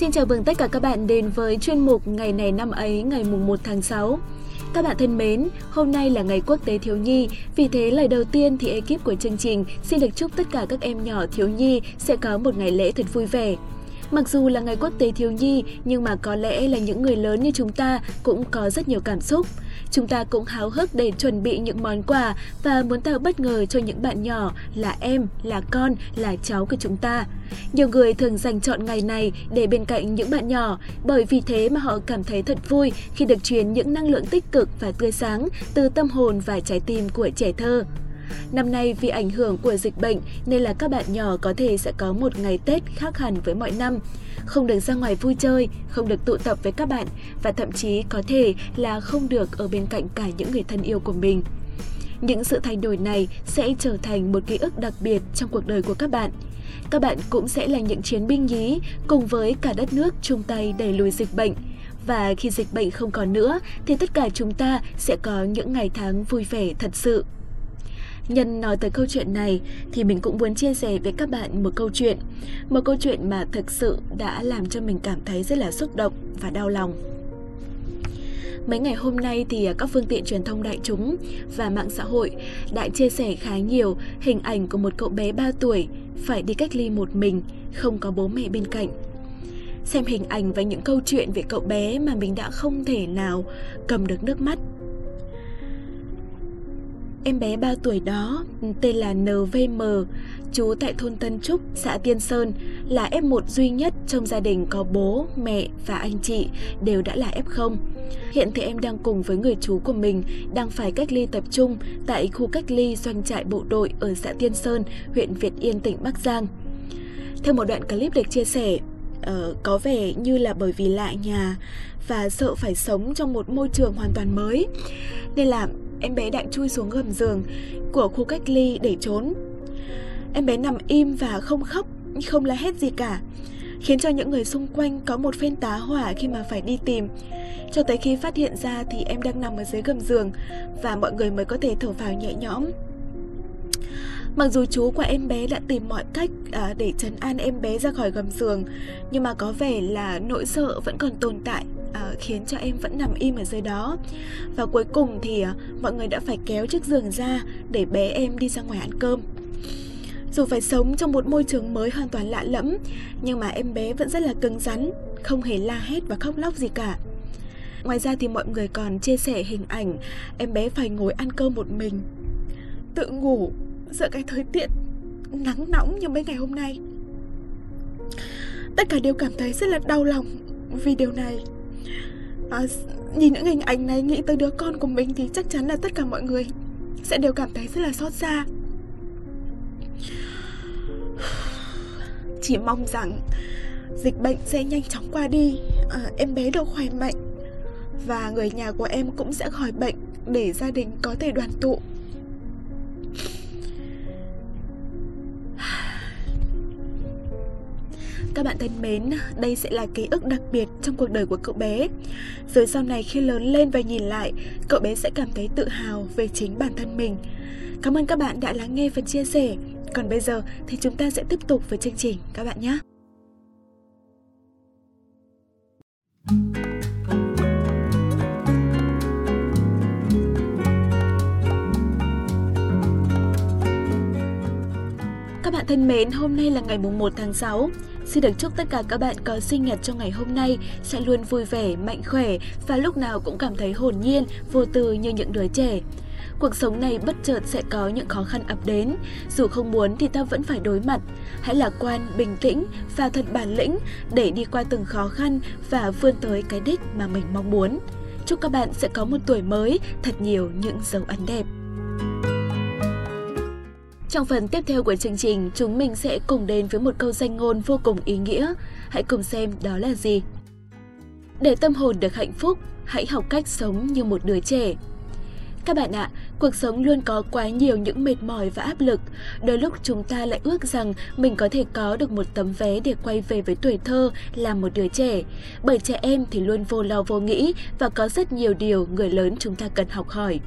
Xin chào mừng tất cả các bạn đến với chuyên mục Ngày này năm ấy ngày mùng 1 tháng 6. Các bạn thân mến, hôm nay là ngày quốc tế thiếu nhi, vì thế lời đầu tiên thì ekip của chương trình xin được chúc tất cả các em nhỏ thiếu nhi sẽ có một ngày lễ thật vui vẻ. Mặc dù là ngày quốc tế thiếu nhi, nhưng mà có lẽ là những người lớn như chúng ta cũng có rất nhiều cảm xúc. Chúng ta cũng háo hức để chuẩn bị những món quà và muốn tạo bất ngờ cho những bạn nhỏ là em, là con, là cháu của chúng ta. Nhiều người thường dành chọn ngày này để bên cạnh những bạn nhỏ, bởi vì thế mà họ cảm thấy thật vui khi được truyền những năng lượng tích cực và tươi sáng từ tâm hồn và trái tim của trẻ thơ. Năm nay vì ảnh hưởng của dịch bệnh nên là các bạn nhỏ có thể sẽ có một ngày Tết khác hẳn với mọi năm. Không được ra ngoài vui chơi, không được tụ tập với các bạn và thậm chí có thể là không được ở bên cạnh cả những người thân yêu của mình. Những sự thay đổi này sẽ trở thành một ký ức đặc biệt trong cuộc đời của các bạn. Các bạn cũng sẽ là những chiến binh nhí cùng với cả đất nước chung tay đẩy lùi dịch bệnh. Và khi dịch bệnh không còn nữa thì tất cả chúng ta sẽ có những ngày tháng vui vẻ thật sự. Nhân nói tới câu chuyện này thì mình cũng muốn chia sẻ với các bạn một câu chuyện. Một câu chuyện mà thực sự đã làm cho mình cảm thấy rất là xúc động và đau lòng. Mấy ngày hôm nay thì à, các phương tiện truyền thông đại chúng và mạng xã hội đã chia sẻ khá nhiều hình ảnh của một cậu bé 3 tuổi phải đi cách ly một mình, không có bố mẹ bên cạnh. Xem hình ảnh và những câu chuyện về cậu bé mà mình đã không thể nào cầm được nước mắt Em bé 3 tuổi đó tên là NVM, chú tại thôn Tân Trúc, xã Tiên Sơn, là F1 duy nhất trong gia đình có bố, mẹ và anh chị đều đã là F0. Hiện thì em đang cùng với người chú của mình đang phải cách ly tập trung tại khu cách ly doanh trại bộ đội ở xã Tiên Sơn, huyện Việt Yên, tỉnh Bắc Giang. Theo một đoạn clip được chia sẻ, uh, có vẻ như là bởi vì lạ nhà và sợ phải sống trong một môi trường hoàn toàn mới nên là em bé đã chui xuống gầm giường của khu cách ly để trốn. Em bé nằm im và không khóc, không la hét gì cả, khiến cho những người xung quanh có một phen tá hỏa khi mà phải đi tìm. Cho tới khi phát hiện ra thì em đang nằm ở dưới gầm giường và mọi người mới có thể thở vào nhẹ nhõm. Mặc dù chú của em bé đã tìm mọi cách à, để trấn an em bé ra khỏi gầm giường, nhưng mà có vẻ là nỗi sợ vẫn còn tồn tại khiến cho em vẫn nằm im ở dưới đó. Và cuối cùng thì à, mọi người đã phải kéo chiếc giường ra để bé em đi ra ngoài ăn cơm. Dù phải sống trong một môi trường mới hoàn toàn lạ lẫm, nhưng mà em bé vẫn rất là cứng rắn, không hề la hét và khóc lóc gì cả. Ngoài ra thì mọi người còn chia sẻ hình ảnh em bé phải ngồi ăn cơm một mình, tự ngủ giữa cái thời tiết nắng nóng như mấy ngày hôm nay. Tất cả đều cảm thấy rất là đau lòng vì điều này à, nhìn những hình ảnh này nghĩ tới đứa con của mình thì chắc chắn là tất cả mọi người sẽ đều cảm thấy rất là xót xa. Chỉ mong rằng dịch bệnh sẽ nhanh chóng qua đi à, em bé được khỏe mạnh và người nhà của em cũng sẽ khỏi bệnh để gia đình có thể đoàn tụ. Các bạn thân mến, đây sẽ là ký ức đặc biệt trong cuộc đời của cậu bé. Rồi sau này khi lớn lên và nhìn lại, cậu bé sẽ cảm thấy tự hào về chính bản thân mình. Cảm ơn các bạn đã lắng nghe và chia sẻ. Còn bây giờ thì chúng ta sẽ tiếp tục với chương trình các bạn nhé. Các bạn thân mến, hôm nay là ngày mùng 1 tháng 6. Xin được chúc tất cả các bạn có sinh nhật trong ngày hôm nay sẽ luôn vui vẻ, mạnh khỏe và lúc nào cũng cảm thấy hồn nhiên, vô tư như những đứa trẻ. Cuộc sống này bất chợt sẽ có những khó khăn ập đến, dù không muốn thì ta vẫn phải đối mặt. Hãy lạc quan, bình tĩnh và thật bản lĩnh để đi qua từng khó khăn và vươn tới cái đích mà mình mong muốn. Chúc các bạn sẽ có một tuổi mới thật nhiều những dấu ấn đẹp. Trong phần tiếp theo của chương trình, chúng mình sẽ cùng đến với một câu danh ngôn vô cùng ý nghĩa. Hãy cùng xem đó là gì. Để tâm hồn được hạnh phúc, hãy học cách sống như một đứa trẻ. Các bạn ạ, cuộc sống luôn có quá nhiều những mệt mỏi và áp lực. Đôi lúc chúng ta lại ước rằng mình có thể có được một tấm vé để quay về với tuổi thơ là một đứa trẻ. Bởi trẻ em thì luôn vô lo vô nghĩ và có rất nhiều điều người lớn chúng ta cần học hỏi.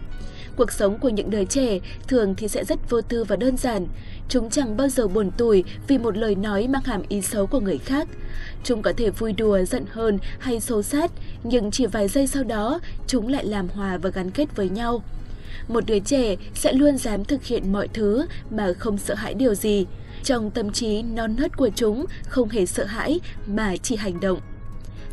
Cuộc sống của những đứa trẻ thường thì sẽ rất vô tư và đơn giản. Chúng chẳng bao giờ buồn tủi vì một lời nói mang hàm ý xấu của người khác. Chúng có thể vui đùa, giận hờn hay xô sát, nhưng chỉ vài giây sau đó, chúng lại làm hòa và gắn kết với nhau. Một đứa trẻ sẽ luôn dám thực hiện mọi thứ mà không sợ hãi điều gì. Trong tâm trí non nớt của chúng không hề sợ hãi mà chỉ hành động.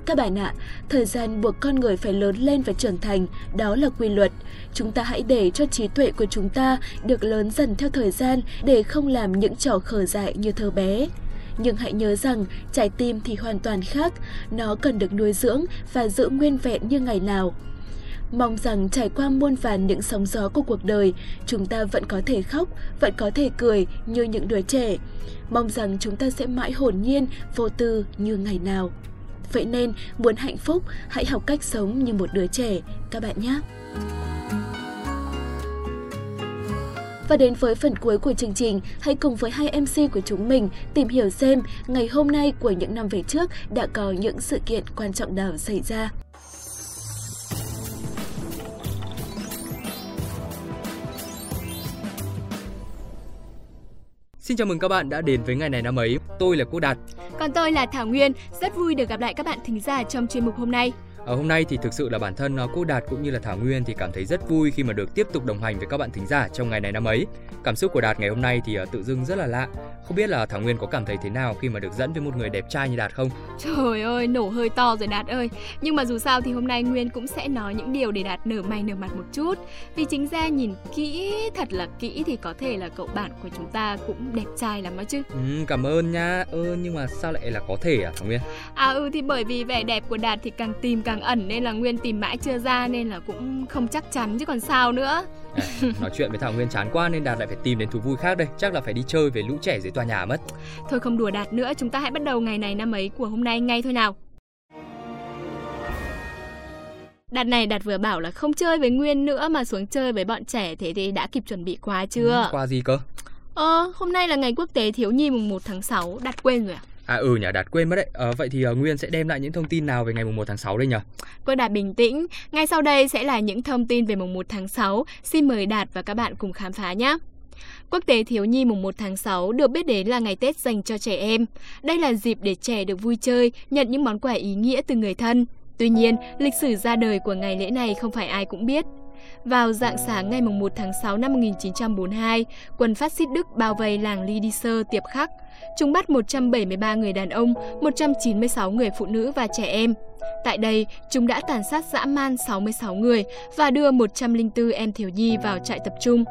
Các bạn ạ, thời gian buộc con người phải lớn lên và trưởng thành, đó là quy luật. Chúng ta hãy để cho trí tuệ của chúng ta được lớn dần theo thời gian để không làm những trò khờ dại như thơ bé. Nhưng hãy nhớ rằng trái tim thì hoàn toàn khác, nó cần được nuôi dưỡng và giữ nguyên vẹn như ngày nào. Mong rằng trải qua muôn vàn những sóng gió của cuộc đời, chúng ta vẫn có thể khóc, vẫn có thể cười như những đứa trẻ. Mong rằng chúng ta sẽ mãi hồn nhiên, vô tư như ngày nào. Vậy nên, muốn hạnh phúc, hãy học cách sống như một đứa trẻ, các bạn nhé! Và đến với phần cuối của chương trình, hãy cùng với hai MC của chúng mình tìm hiểu xem ngày hôm nay của những năm về trước đã có những sự kiện quan trọng nào xảy ra. Xin chào mừng các bạn đã đến với ngày này năm ấy. Tôi là Quốc Đạt. Còn tôi là Thảo Nguyên. Rất vui được gặp lại các bạn thính giả trong chuyên mục hôm nay. Ở hôm nay thì thực sự là bản thân ờ, cô Đạt cũng như là Thảo Nguyên thì cảm thấy rất vui khi mà được tiếp tục đồng hành với các bạn thính giả trong ngày này năm ấy. Cảm xúc của Đạt ngày hôm nay thì ờ, tự dưng rất là lạ. Không biết là Thảo Nguyên có cảm thấy thế nào khi mà được dẫn với một người đẹp trai như Đạt không? Trời ơi, nổ hơi to rồi Đạt ơi. Nhưng mà dù sao thì hôm nay Nguyên cũng sẽ nói những điều để Đạt nở mày nở mặt một chút. Vì chính ra nhìn kỹ, thật là kỹ thì có thể là cậu bạn của chúng ta cũng đẹp trai lắm đó chứ. Ừ, cảm ơn nha. Ơ ừ, nhưng mà sao lại là có thể à Thảo Nguyên? À ừ thì bởi vì vẻ đẹp của Đạt thì càng tìm càng ẩn nên là Nguyên tìm mãi chưa ra nên là cũng không chắc chắn chứ còn sao nữa. À, nói chuyện với Thảo Nguyên chán quá nên Đạt lại phải tìm đến thú vui khác đây. Chắc là phải đi chơi với lũ trẻ dưới tòa nhà mất. Thôi không đùa Đạt nữa, chúng ta hãy bắt đầu ngày này năm ấy của hôm nay ngay thôi nào. Đạt này Đạt vừa bảo là không chơi với Nguyên nữa mà xuống chơi với bọn trẻ thế thì đã kịp chuẩn bị quà chưa? Ừ, quà gì cơ? Ờ, hôm nay là ngày quốc tế thiếu nhi mùng 1 tháng 6, Đạt quên rồi à? À ừ nhỉ, Đạt quên mất đấy. À, vậy thì uh, Nguyên sẽ đem lại những thông tin nào về ngày mùng 1 tháng 6 đây nhỉ? Cô Đạt bình tĩnh. Ngay sau đây sẽ là những thông tin về mùng 1 tháng 6. Xin mời Đạt và các bạn cùng khám phá nhé. Quốc tế Thiếu nhi mùng 1 tháng 6 được biết đến là ngày Tết dành cho trẻ em. Đây là dịp để trẻ được vui chơi, nhận những món quà ý nghĩa từ người thân. Tuy nhiên, lịch sử ra đời của ngày lễ này không phải ai cũng biết. Vào dạng sáng ngày 1 tháng 6 năm 1942, quân phát xít Đức bao vây làng Lidiser Tiệp Khắc. Chúng bắt 173 người đàn ông, 196 người phụ nữ và trẻ em. Tại đây, chúng đã tàn sát dã man 66 người và đưa 104 em thiếu nhi vào trại tập trung.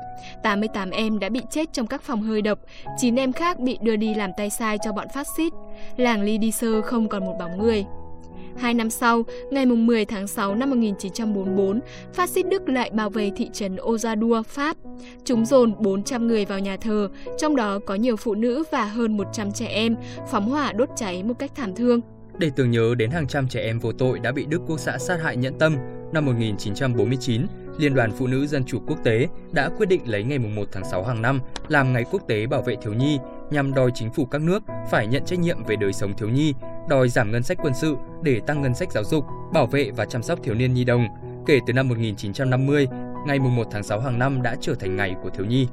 88 em đã bị chết trong các phòng hơi độc, 9 em khác bị đưa đi làm tay sai cho bọn phát xít. Làng Lidiser không còn một bóng người. Hai năm sau, ngày 10 tháng 6 năm 1944, phát xít Đức lại bao vây thị trấn Ozadua, Pháp. Chúng dồn 400 người vào nhà thờ, trong đó có nhiều phụ nữ và hơn 100 trẻ em, phóng hỏa đốt cháy một cách thảm thương. Để tưởng nhớ đến hàng trăm trẻ em vô tội đã bị Đức Quốc xã sát hại nhẫn tâm, năm 1949, Liên đoàn Phụ nữ Dân chủ Quốc tế đã quyết định lấy ngày 1 tháng 6 hàng năm làm ngày quốc tế bảo vệ thiếu nhi nhằm đòi chính phủ các nước phải nhận trách nhiệm về đời sống thiếu nhi, đòi giảm ngân sách quân sự để tăng ngân sách giáo dục, bảo vệ và chăm sóc thiếu niên nhi đồng. Kể từ năm 1950, ngày 1 tháng 6 hàng năm đã trở thành ngày của thiếu nhi.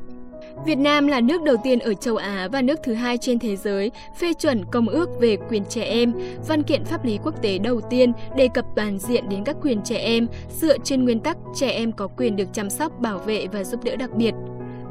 Việt Nam là nước đầu tiên ở châu Á và nước thứ hai trên thế giới phê chuẩn Công ước về quyền trẻ em, văn kiện pháp lý quốc tế đầu tiên đề cập toàn diện đến các quyền trẻ em dựa trên nguyên tắc trẻ em có quyền được chăm sóc, bảo vệ và giúp đỡ đặc biệt.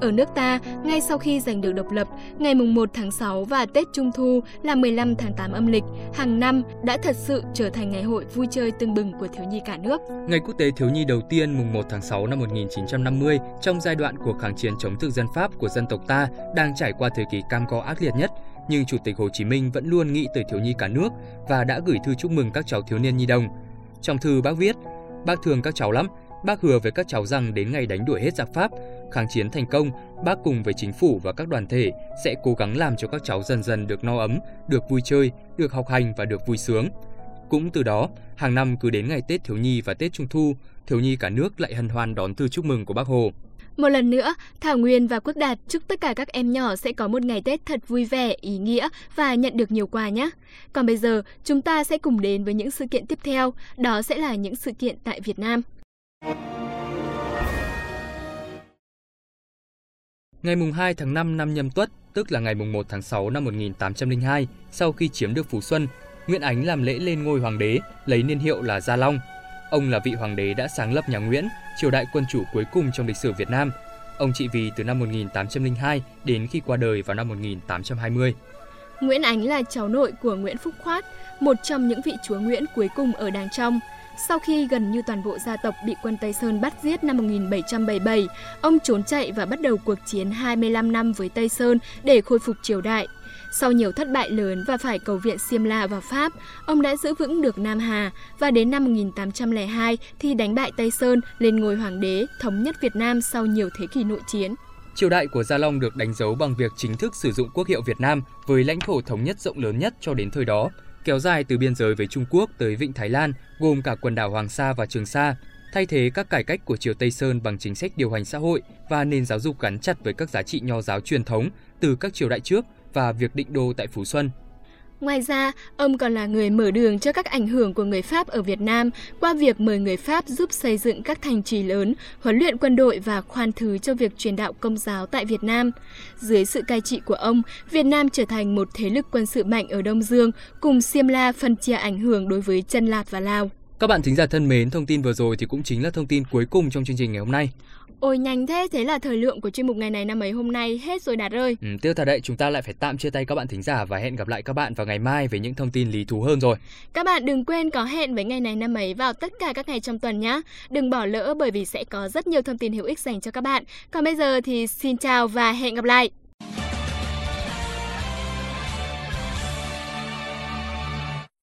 Ở nước ta, ngay sau khi giành được độc lập, ngày 1 tháng 6 và Tết Trung Thu là 15 tháng 8 âm lịch, hàng năm đã thật sự trở thành ngày hội vui chơi tưng bừng của thiếu nhi cả nước. Ngày quốc tế thiếu nhi đầu tiên mùng 1 tháng 6 năm 1950 trong giai đoạn cuộc kháng chiến chống thực dân Pháp của dân tộc ta đang trải qua thời kỳ cam go ác liệt nhất, nhưng Chủ tịch Hồ Chí Minh vẫn luôn nghĩ tới thiếu nhi cả nước và đã gửi thư chúc mừng các cháu thiếu niên nhi đồng. Trong thư bác viết, bác thương các cháu lắm, Bác hứa với các cháu rằng đến ngày đánh đuổi hết giặc Pháp, kháng chiến thành công, bác cùng với chính phủ và các đoàn thể sẽ cố gắng làm cho các cháu dần dần được no ấm, được vui chơi, được học hành và được vui sướng. Cũng từ đó, hàng năm cứ đến ngày Tết thiếu nhi và Tết Trung thu, thiếu nhi cả nước lại hân hoan đón thư chúc mừng của bác Hồ. Một lần nữa, Thảo Nguyên và Quốc Đạt chúc tất cả các em nhỏ sẽ có một ngày Tết thật vui vẻ, ý nghĩa và nhận được nhiều quà nhé. Còn bây giờ, chúng ta sẽ cùng đến với những sự kiện tiếp theo, đó sẽ là những sự kiện tại Việt Nam. Ngày mùng 2 tháng 5 năm Nhâm Tuất, tức là ngày mùng 1 tháng 6 năm 1802, sau khi chiếm được Phú Xuân, Nguyễn Ánh làm lễ lên ngôi hoàng đế, lấy niên hiệu là Gia Long. Ông là vị hoàng đế đã sáng lập nhà Nguyễn, triều đại quân chủ cuối cùng trong lịch sử Việt Nam. Ông trị vì từ năm 1802 đến khi qua đời vào năm 1820. Nguyễn Ánh là cháu nội của Nguyễn Phúc Khoát, một trong những vị chúa Nguyễn cuối cùng ở Đàng Trong. Sau khi gần như toàn bộ gia tộc bị quân Tây Sơn bắt giết năm 1777, ông trốn chạy và bắt đầu cuộc chiến 25 năm với Tây Sơn để khôi phục triều đại. Sau nhiều thất bại lớn và phải cầu viện Xiêm La và Pháp, ông đã giữ vững được Nam Hà và đến năm 1802 thì đánh bại Tây Sơn lên ngôi hoàng đế, thống nhất Việt Nam sau nhiều thế kỷ nội chiến. Triều đại của Gia Long được đánh dấu bằng việc chính thức sử dụng quốc hiệu Việt Nam với lãnh thổ thống nhất rộng lớn nhất cho đến thời đó, kéo dài từ biên giới với Trung Quốc tới Vịnh Thái Lan, gồm cả quần đảo Hoàng Sa và Trường Sa, thay thế các cải cách của triều Tây Sơn bằng chính sách điều hành xã hội và nền giáo dục gắn chặt với các giá trị nho giáo truyền thống từ các triều đại trước và việc định đô tại Phú Xuân. Ngoài ra, ông còn là người mở đường cho các ảnh hưởng của người Pháp ở Việt Nam qua việc mời người Pháp giúp xây dựng các thành trì lớn, huấn luyện quân đội và khoan thứ cho việc truyền đạo công giáo tại Việt Nam. Dưới sự cai trị của ông, Việt Nam trở thành một thế lực quân sự mạnh ở Đông Dương, cùng Xiêm La phân chia ảnh hưởng đối với Chân Lạt và Lào. Các bạn thính giả thân mến, thông tin vừa rồi thì cũng chính là thông tin cuối cùng trong chương trình ngày hôm nay. Ôi nhanh thế, thế là thời lượng của chuyên mục ngày này năm ấy hôm nay hết rồi Đạt ơi. Ừ, tiêu thật đấy, chúng ta lại phải tạm chia tay các bạn thính giả và hẹn gặp lại các bạn vào ngày mai với những thông tin lý thú hơn rồi. Các bạn đừng quên có hẹn với ngày này năm ấy vào tất cả các ngày trong tuần nhé. Đừng bỏ lỡ bởi vì sẽ có rất nhiều thông tin hữu ích dành cho các bạn. Còn bây giờ thì xin chào và hẹn gặp lại.